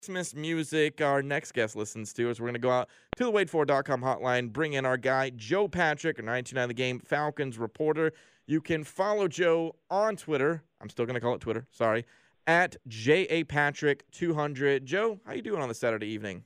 Christmas music our next guest listens to is we're going to go out to the wait4.com hotline, bring in our guy, Joe Patrick, a 99 The Game Falcons reporter. You can follow Joe on Twitter. I'm still going to call it Twitter. Sorry. At JAPatrick200. Joe, how you doing on the Saturday evening?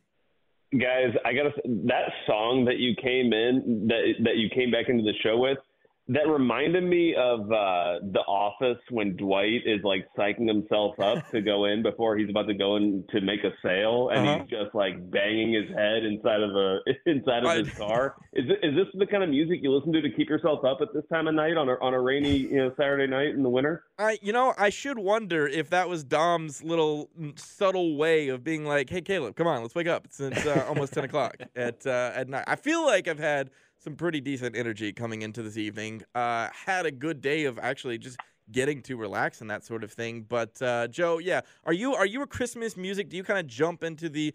guys i gotta that song that you came in that that you came back into the show with that reminded me of uh the office when dwight is like psyching himself up to go in before he's about to go in to make a sale and Uh-huh. he's just like banging his head inside of a inside of I- his car is it, is this the kind of music you listen to to keep yourself up at this time of night on a on a rainy you know saturday night in the winter I, you know, I should wonder if that was Dom's little mm, subtle way of being like, "Hey, Caleb, come on, let's wake up. It's, it's uh, almost ten o'clock at uh, at night." I feel like I've had some pretty decent energy coming into this evening. Uh, had a good day of actually just getting to relax and that sort of thing. But uh, Joe, yeah, are you are you a Christmas music? Do you kind of jump into the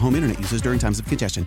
home internet users during times of congestion.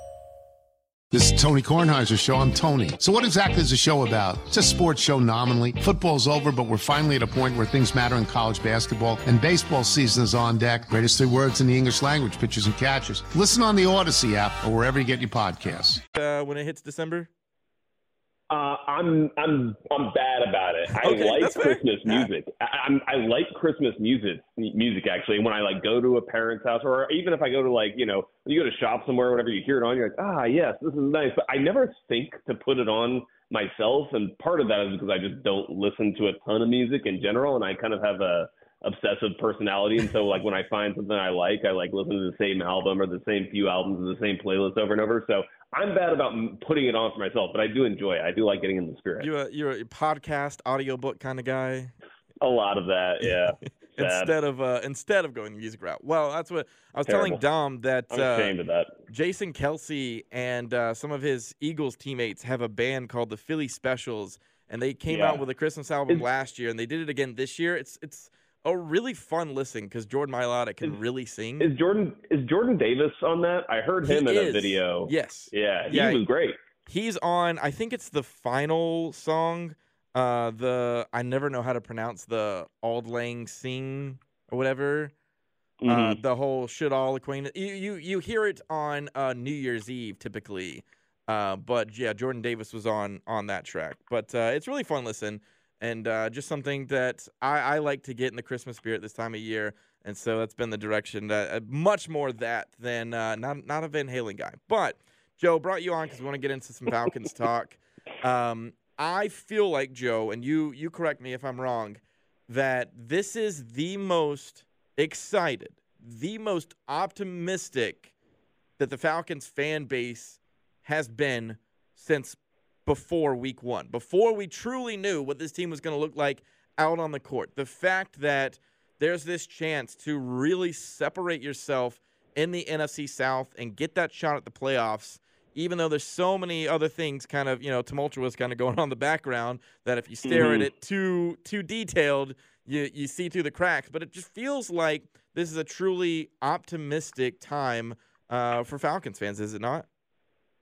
This is Tony Kornheiser's show. I'm Tony. So, what exactly is the show about? It's a sports show nominally. Football's over, but we're finally at a point where things matter in college basketball, and baseball season is on deck. Greatest three words in the English language pitchers and catchers. Listen on the Odyssey app or wherever you get your podcasts. Uh, when it hits December? Uh, I'm I'm I'm bad about it. I Okay, like that's fair. Christmas music. I, I'm I like Christmas music. Music actually. When I like go to a parent's house, or even if I go to like you know you go to shop somewhere, or whatever, you hear it on, you're like, ah, yes, this is nice. But I never think to put it on myself, and part of that is because I just don't listen to a ton of music in general, and I kind of have a obsessive personality, and so like when I find something I like, I like listen to the same album or the same few albums or the same playlist over and over. So I'm bad about putting it on for myself, but I do enjoy it. I do like getting in the spirit. You a you're a podcast audiobook kind of guy? A lot of that, yeah. Instead of uh, instead of going the music route. Well, that's what I was telling Dom that I'm uh, of that. Jason Kelce and uh, some of his Eagles teammates have a band called the Philly Specials, and they came Yeah. out with a Christmas album Is- last year, and they did it again this year. It's it's a really fun listen because Jordan Mailata can Is- really sing. Is Jordan is Jordan Davis on that? I heard him He in is. a video. Yes, Yeah, he Yeah. was great. he's on. I think it's the final song. Uh, the I never know how to pronounce the Auld Lang Syne or whatever. Uh, Mhm. the whole should all acquaintance. You you you hear it on uh, New Year's Eve typically, uh, but yeah, Jordan Davis was on on that track. But uh, it's really fun listen and uh, just something that I, I like to get in the Christmas spirit this time of year. And so that's been the direction that uh, much more that than uh, not not a Van Halen guy. But Joe brought you on because we want to get into some Falcons talk. Um, I feel like Joe, and you you correct me if I'm wrong, that this is the most excited the most optimistic that the Falcons fan base has been since before week one, before we truly knew what this team was going to look like out on the court. The fact that there's this chance to really separate yourself in the NFC South and get that shot at the playoffs, even though there's so many other things kind of, you know, tumultuous kind of going on in the background that if you stare mm-hmm. at it too too detailed, you you see through the cracks. But it just feels like this is a truly optimistic time uh, for Falcons fans, is it not?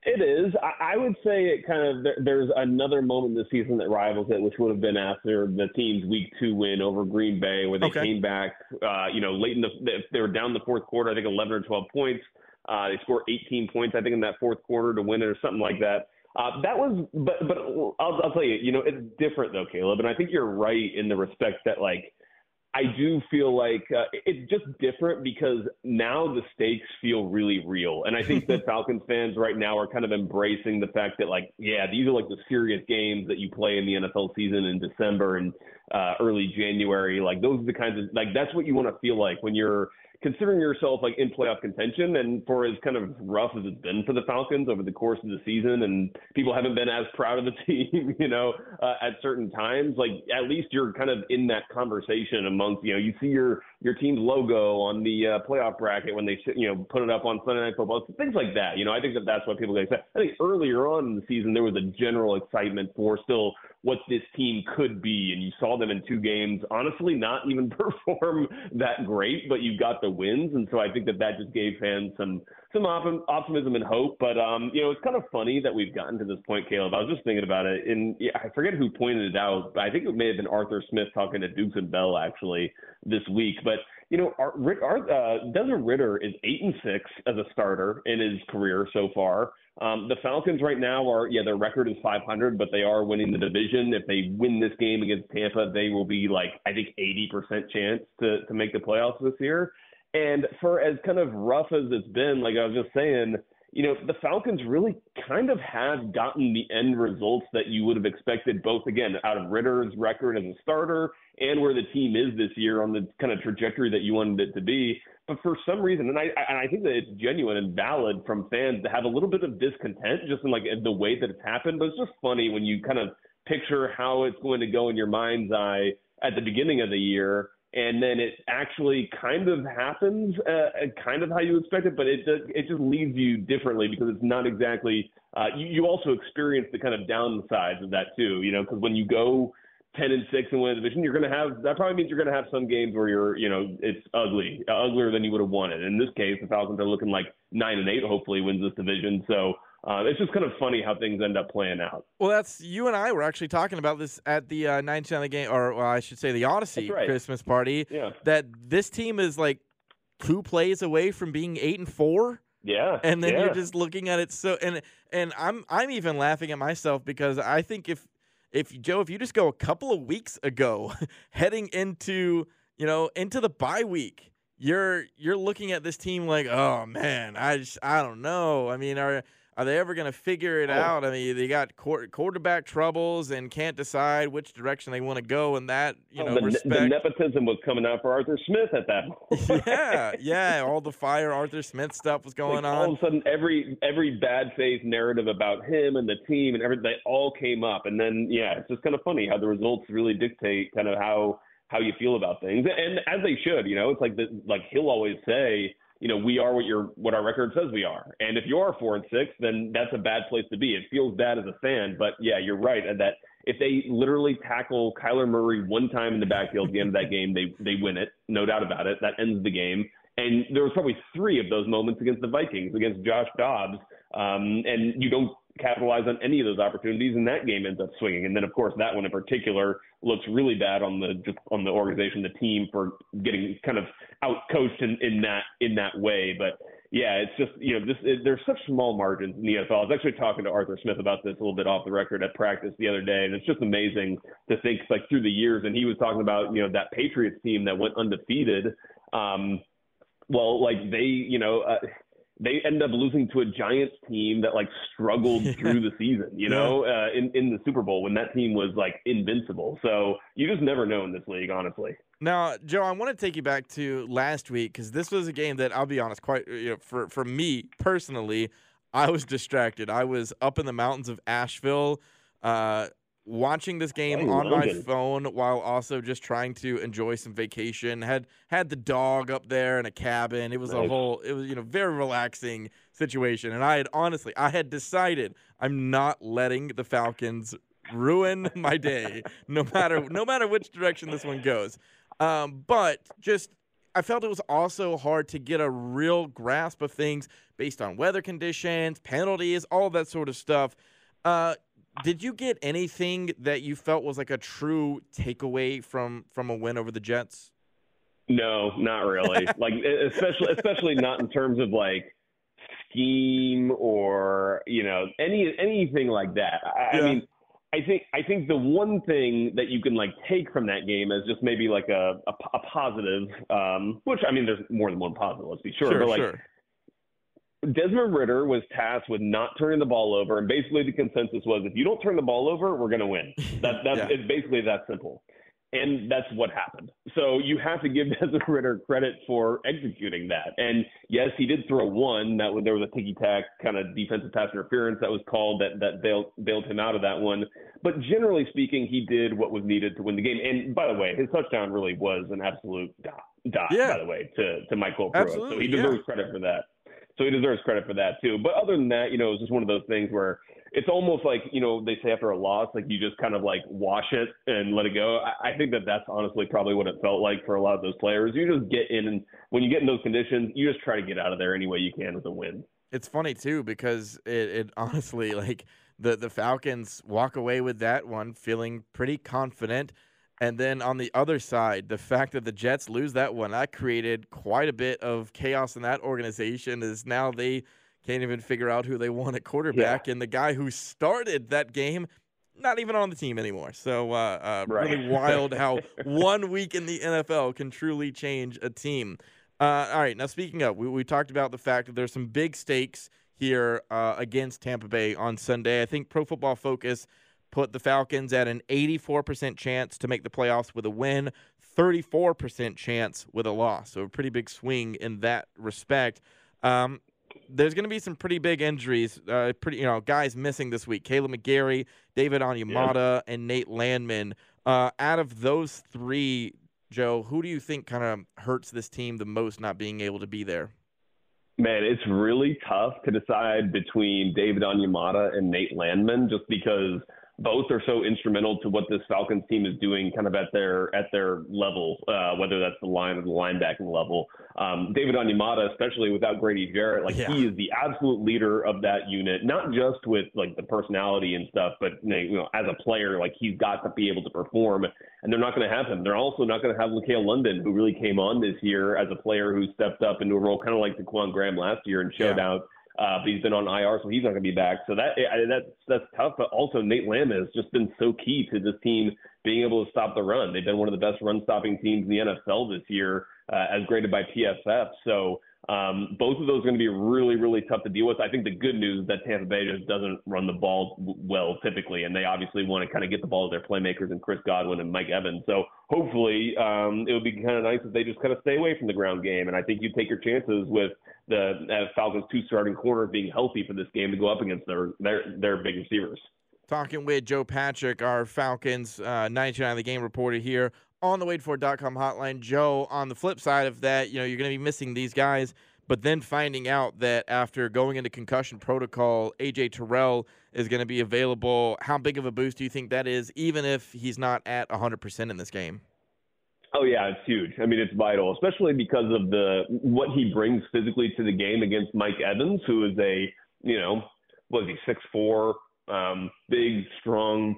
It is. I, I would say it kind of there, there's another moment this season that rivals it, which would have been after the team's Week Two win over Green Bay, where they okay. came back. Uh, you know, late in the they were down the fourth quarter, I think 11 or 12 points. Uh, they scored 18 points, I think, in that fourth quarter to win it or something like that. Uh, that was, but but I'll, I'll tell you, you know, it's different though, Caleb, and I think you're right in the respect that like I do feel like uh, it's just different because now the stakes feel really real. And I think that Falcons fans right now are kind of embracing the fact that, like, yeah, these are like the serious games that you play in the NFL season in December and uh, early January. Like, those are the kinds of, like, that's what you want to feel like when you're considering yourself like in playoff contention and for as kind of rough as it's been for the Falcons over the course of the season and people haven't been as proud of the team, you know, uh, at certain times, like at least you're kind of in that conversation amongst, you know, you see your your team's logo on the uh, playoff bracket when they you know put it up on Sunday Night Football, things like that. You know, I think that that's what people get excited. I think earlier on in the season there was a general excitement for still what this team could be, and you saw them in two games. Honestly, not even perform that great, but you got the wins, and so I think that that just gave fans some some op- optimism and hope. But um, you know, it's kind of funny that we've gotten to this point, Caleb. I was just thinking about it, and yeah, I forget who pointed it out, but I think it may have been Arthur Smith talking to Dukes and Bell actually this week. But you know, our, our, uh, Desmond Ridder is eight and six as a starter in his career so far. Um, the Falcons right now are yeah, their record is 500, but they are winning the division. If they win this game against Tampa, they will be like I think 80% chance to to make the playoffs this year. And for as kind of rough as it's been, like I was just saying, you know, the Falcons really kind of have gotten the end results that you would have expected, both again out of Ridder's record as a starter and where the team is this year on the kind of trajectory that you wanted it to be. But for some reason, and I and I think that it's genuine and valid from fans to have a little bit of discontent just in like the way that it's happened. But it's just funny when you kind of picture how it's going to go in your mind's eye at the beginning of the year and then it actually kind of happens, uh, kind of how you expect it, but it it just leaves you differently because it's not exactly. Uh, you, you also experience the kind of downsides of that too, you know, because when you go ten and six and win a division, you're going to have that probably means you're going to have some games where you're, you know, it's ugly, uh, uglier than you would have wanted. In this case, the Falcons are looking like nine and eight. Hopefully, wins this division. So uh, it's just kind of funny how things end up playing out. Well, that's you and I were actually talking about this at the uh, 9 10 game, or well, I should say the Odyssey right. Christmas party. Yeah. That this team is like two plays away from being eight and four. Yeah. And then yeah. you're just looking at it so and and I'm I'm even laughing at myself because I think if if Joe if you just go a couple of weeks ago heading into you know into the bye week you're you're looking at this team like oh man I just I don't know I mean are are they ever going to figure it oh. out? I mean, they got quarterback troubles and can't decide which direction they want to go in that, you oh, know, the, respect. the nepotism was coming out for Arthur Smith at that point. yeah, yeah, all the fire Arthur Smith stuff was going like, on. All of a sudden, every every bad faith narrative about him and the team and everything, they all came up. And then, yeah, it's just kind of funny how the results really dictate kind of how how you feel about things, and as they should. You know, it's like the, like he'll always say – you know, we are what your what our record says we are. And if you are four and six, then that's a bad place to be. It feels bad as a fan, but yeah, you're right. And that if they literally tackle Kyler Murray one time in the backfield at the end of that game, they they win it, no doubt about it. That ends the game. And there was probably three of those moments against the Vikings, against Josh Dobbs, um, and you don't capitalize on any of those opportunities, and that game ends up swinging. And then, of course, that one in particular looks really bad on the just on the organization, the team for getting kind of out coached in, in that in that way. But yeah, it's just you know this it, there's such small margins in the NFL. I was actually talking to Arthur Smith about this a little bit off the record at practice the other day, and it's just amazing to think like through the years. And he was talking about you know that Patriots team that went undefeated. Um, well, like they, you know, uh, they end up losing to a Giants team that like struggled through the season, you know, uh, in in the Super Bowl when that team was like invincible. So you just never know in this league, honestly. Now, Joe, I want to take you back to last week because this was a game that I'll be honest, quite you know, for for me personally, I was distracted. I was up in the mountains of Asheville. Uh, watching this game Oh, on my phone while also just trying to enjoy some vacation. Had had the dog up there in a cabin. It was a whole it was you know very relaxing situation. And I had honestly I had decided I'm not letting the Falcons ruin my day no matter no matter which direction this one goes. Um, but just I felt it was also hard to get a real grasp of things based on weather conditions, penalties, all that sort of stuff. Uh, did you get anything that you felt was like a true takeaway from from a win over the Jets? No, not really. like especially especially not in terms of like scheme or you know any anything like that. I, Yeah. I mean, I think I think the one thing that you can like take from that game is just maybe like a a, a positive, um, which I mean, there's more than one positive. Let's be sure, sure, but like sure. Desmond Ridder was tasked with not turning the ball over, and basically the consensus was if you don't turn the ball over, we're going to win. That that's Yeah. it's basically that simple, and that's what happened. So you have to give Desmond Ridder credit for executing that. And yes, he did throw one that was, there was a ticky tack kind of defensive pass interference that was called that that bailed bailed him out of that one. But generally speaking, he did what was needed to win the game. And by the way, his touchdown really was an absolute dot, dot Yeah. by the way, to to MyCole Pruitt. So he yeah. deserves credit for that. So he deserves credit for that too. But other than that, you know, it's just one of those things where it's almost like you know they say after a loss, like you just kind of like wash it and let it go. I, I think that that's honestly probably what it felt like for a lot of those players. You just get in, and when you get in those conditions, you just try to get out of there any way you can with a win. It's funny too because it, it honestly like the the Falcons walk away with that one feeling pretty confident. And then on the other side, the fact that the Jets lose that one, that created quite a bit of chaos in that organization. Is now they can't even figure out who they want at quarterback, and the guy who started that game, not even on the team anymore. So uh, uh, Right. really wild how one week in the NFL can truly change a team. Uh, all right, now speaking of, we, we talked about the fact that there's some big stakes here uh, against Tampa Bay on Sunday. I think Pro Football Focus put the Falcons at an 84% chance to make the playoffs with a win, 34% chance with a loss. So a pretty big swing in that respect. Um, there's going to be some pretty big injuries. Uh, pretty, you know, guys missing this week: Kaleb McGary, David Onyemata, and Nate Landman. Uh, out of those three, Joe, who do you think kind of hurts this team the most not being able to be there? Man, it's really tough to decide between David Onyemata and Nate Landman just because both are so instrumental to what this Falcons team is doing kind of at their at their level, uh, whether that's the line or the linebacking level. Um, David Onyemata, especially without Grady Jarrett, like Yeah. he is the absolute leader of that unit, not just with like the personality and stuff, but you know, as a player, like he's got to be able to perform and they're not going to have him. They're also not going to have LaCale London, who really came on this year as a player who stepped up into a role kind of like Ta'Quon Graham last year and showed Yeah. out. Uh, but he's been on IR, so he's not going to be back. So that that's that's tough. But also Nate Landman has just been so key to this team being able to stop the run. They've been one of the best run-stopping teams in the NFL this year, uh, as graded by PFF. So um, both of those are going to be really, really tough to deal with. I think the good news is that Tampa Bay just doesn't run the ball well typically, and they obviously want to kind of get the ball to their playmakers and Chris Godwin and Mike Evans. So hopefully um, it would be kind of nice if they just kind of stay away from the ground game. And I think you take your chances with the uh, Falcons' two starting corners being healthy for this game to go up against their their their big receivers. Talking with Joe Patrick, our Falcons uh, 99 of the game reporter here on the waitfor.com hotline. Joe, on the flip side of that, you know, you're going to be missing these guys, but then finding out that after going into concussion protocol, AJ Terrell is going to be available. How big of a boost do you think that is, even if he's not at 100% in this game? Oh yeah, it's huge. I mean, it's vital, especially because of the what he brings physically to the game against Mike Evans, who is a you know, was he six four, um, big, strong,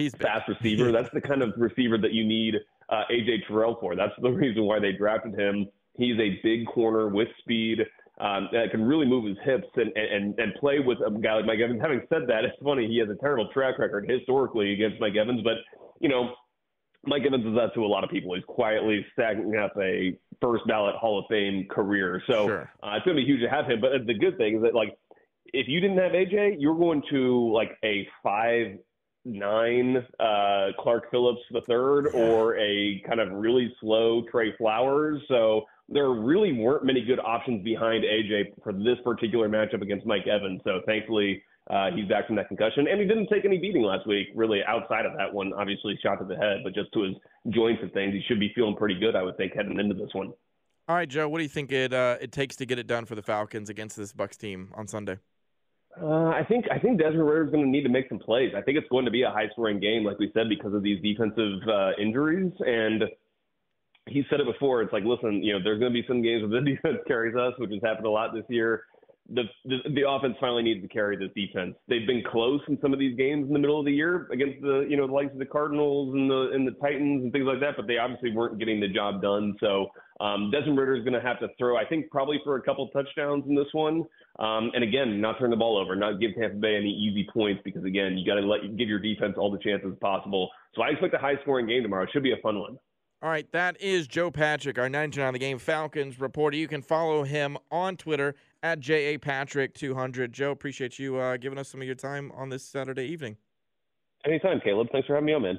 He's big. fast receiver. That's the kind of receiver that you need uh, AJ Terrell for. That's the reason why they drafted him. He's a big corner with speed um, that can really move his hips and, and and play with a guy like Mike Evans. Having said that, it's funny he has a terrible track record historically against Mike Evans, but you know. Mike Evans is that to a lot of people. He's quietly stacking up a first ballot Hall of Fame career. So Sure. uh, it's going to be huge to have him. But the good thing is that like if you didn't have AJ, you're going to like a five nine uh, Clark Phillips the third or a kind of really slow Tre Flowers. So there really weren't many good options behind AJ for this particular matchup against Mike Evans. So thankfully. Uh, he's back from that concussion, and he didn't take any beating last week. Really, outside of that one, obviously shot to the head, but just to his joints and things, he should be feeling pretty good. I would think heading into this one. All right, Joe. What do you think it uh, it takes to get it done for the Falcons against this Bucs team on Sunday? Uh, I think I think Desmond Ridder is going to need to make some plays. I think it's going to be a high scoring game, like we said, because of these defensive uh, injuries. And he said it before. It's like, listen, you know, there's going to be some games where the defense carries us, which has happened a lot this year. The, the the offense finally needs to carry this defense. They've been close in some of these games in the middle of the year against the you know the likes of the Cardinals and the and the Titans and things like that, but they obviously weren't getting the job done. So um, Desmond Ridder is going to have to throw, I think, probably for a couple touchdowns in this one. Um, and again, not turn the ball over, not give Tampa Bay any easy points because again, you got to let give your defense all the chances possible. So I expect a high scoring game tomorrow. It should be a fun one. All right, that is Joe Patrick, our 99 on the game Falcons reporter. You can follow him on Twitter at JAPatrick200. Joe, appreciate you uh, giving us some of your time on this Saturday evening. Anytime, Caleb. Thanks for having me on, man.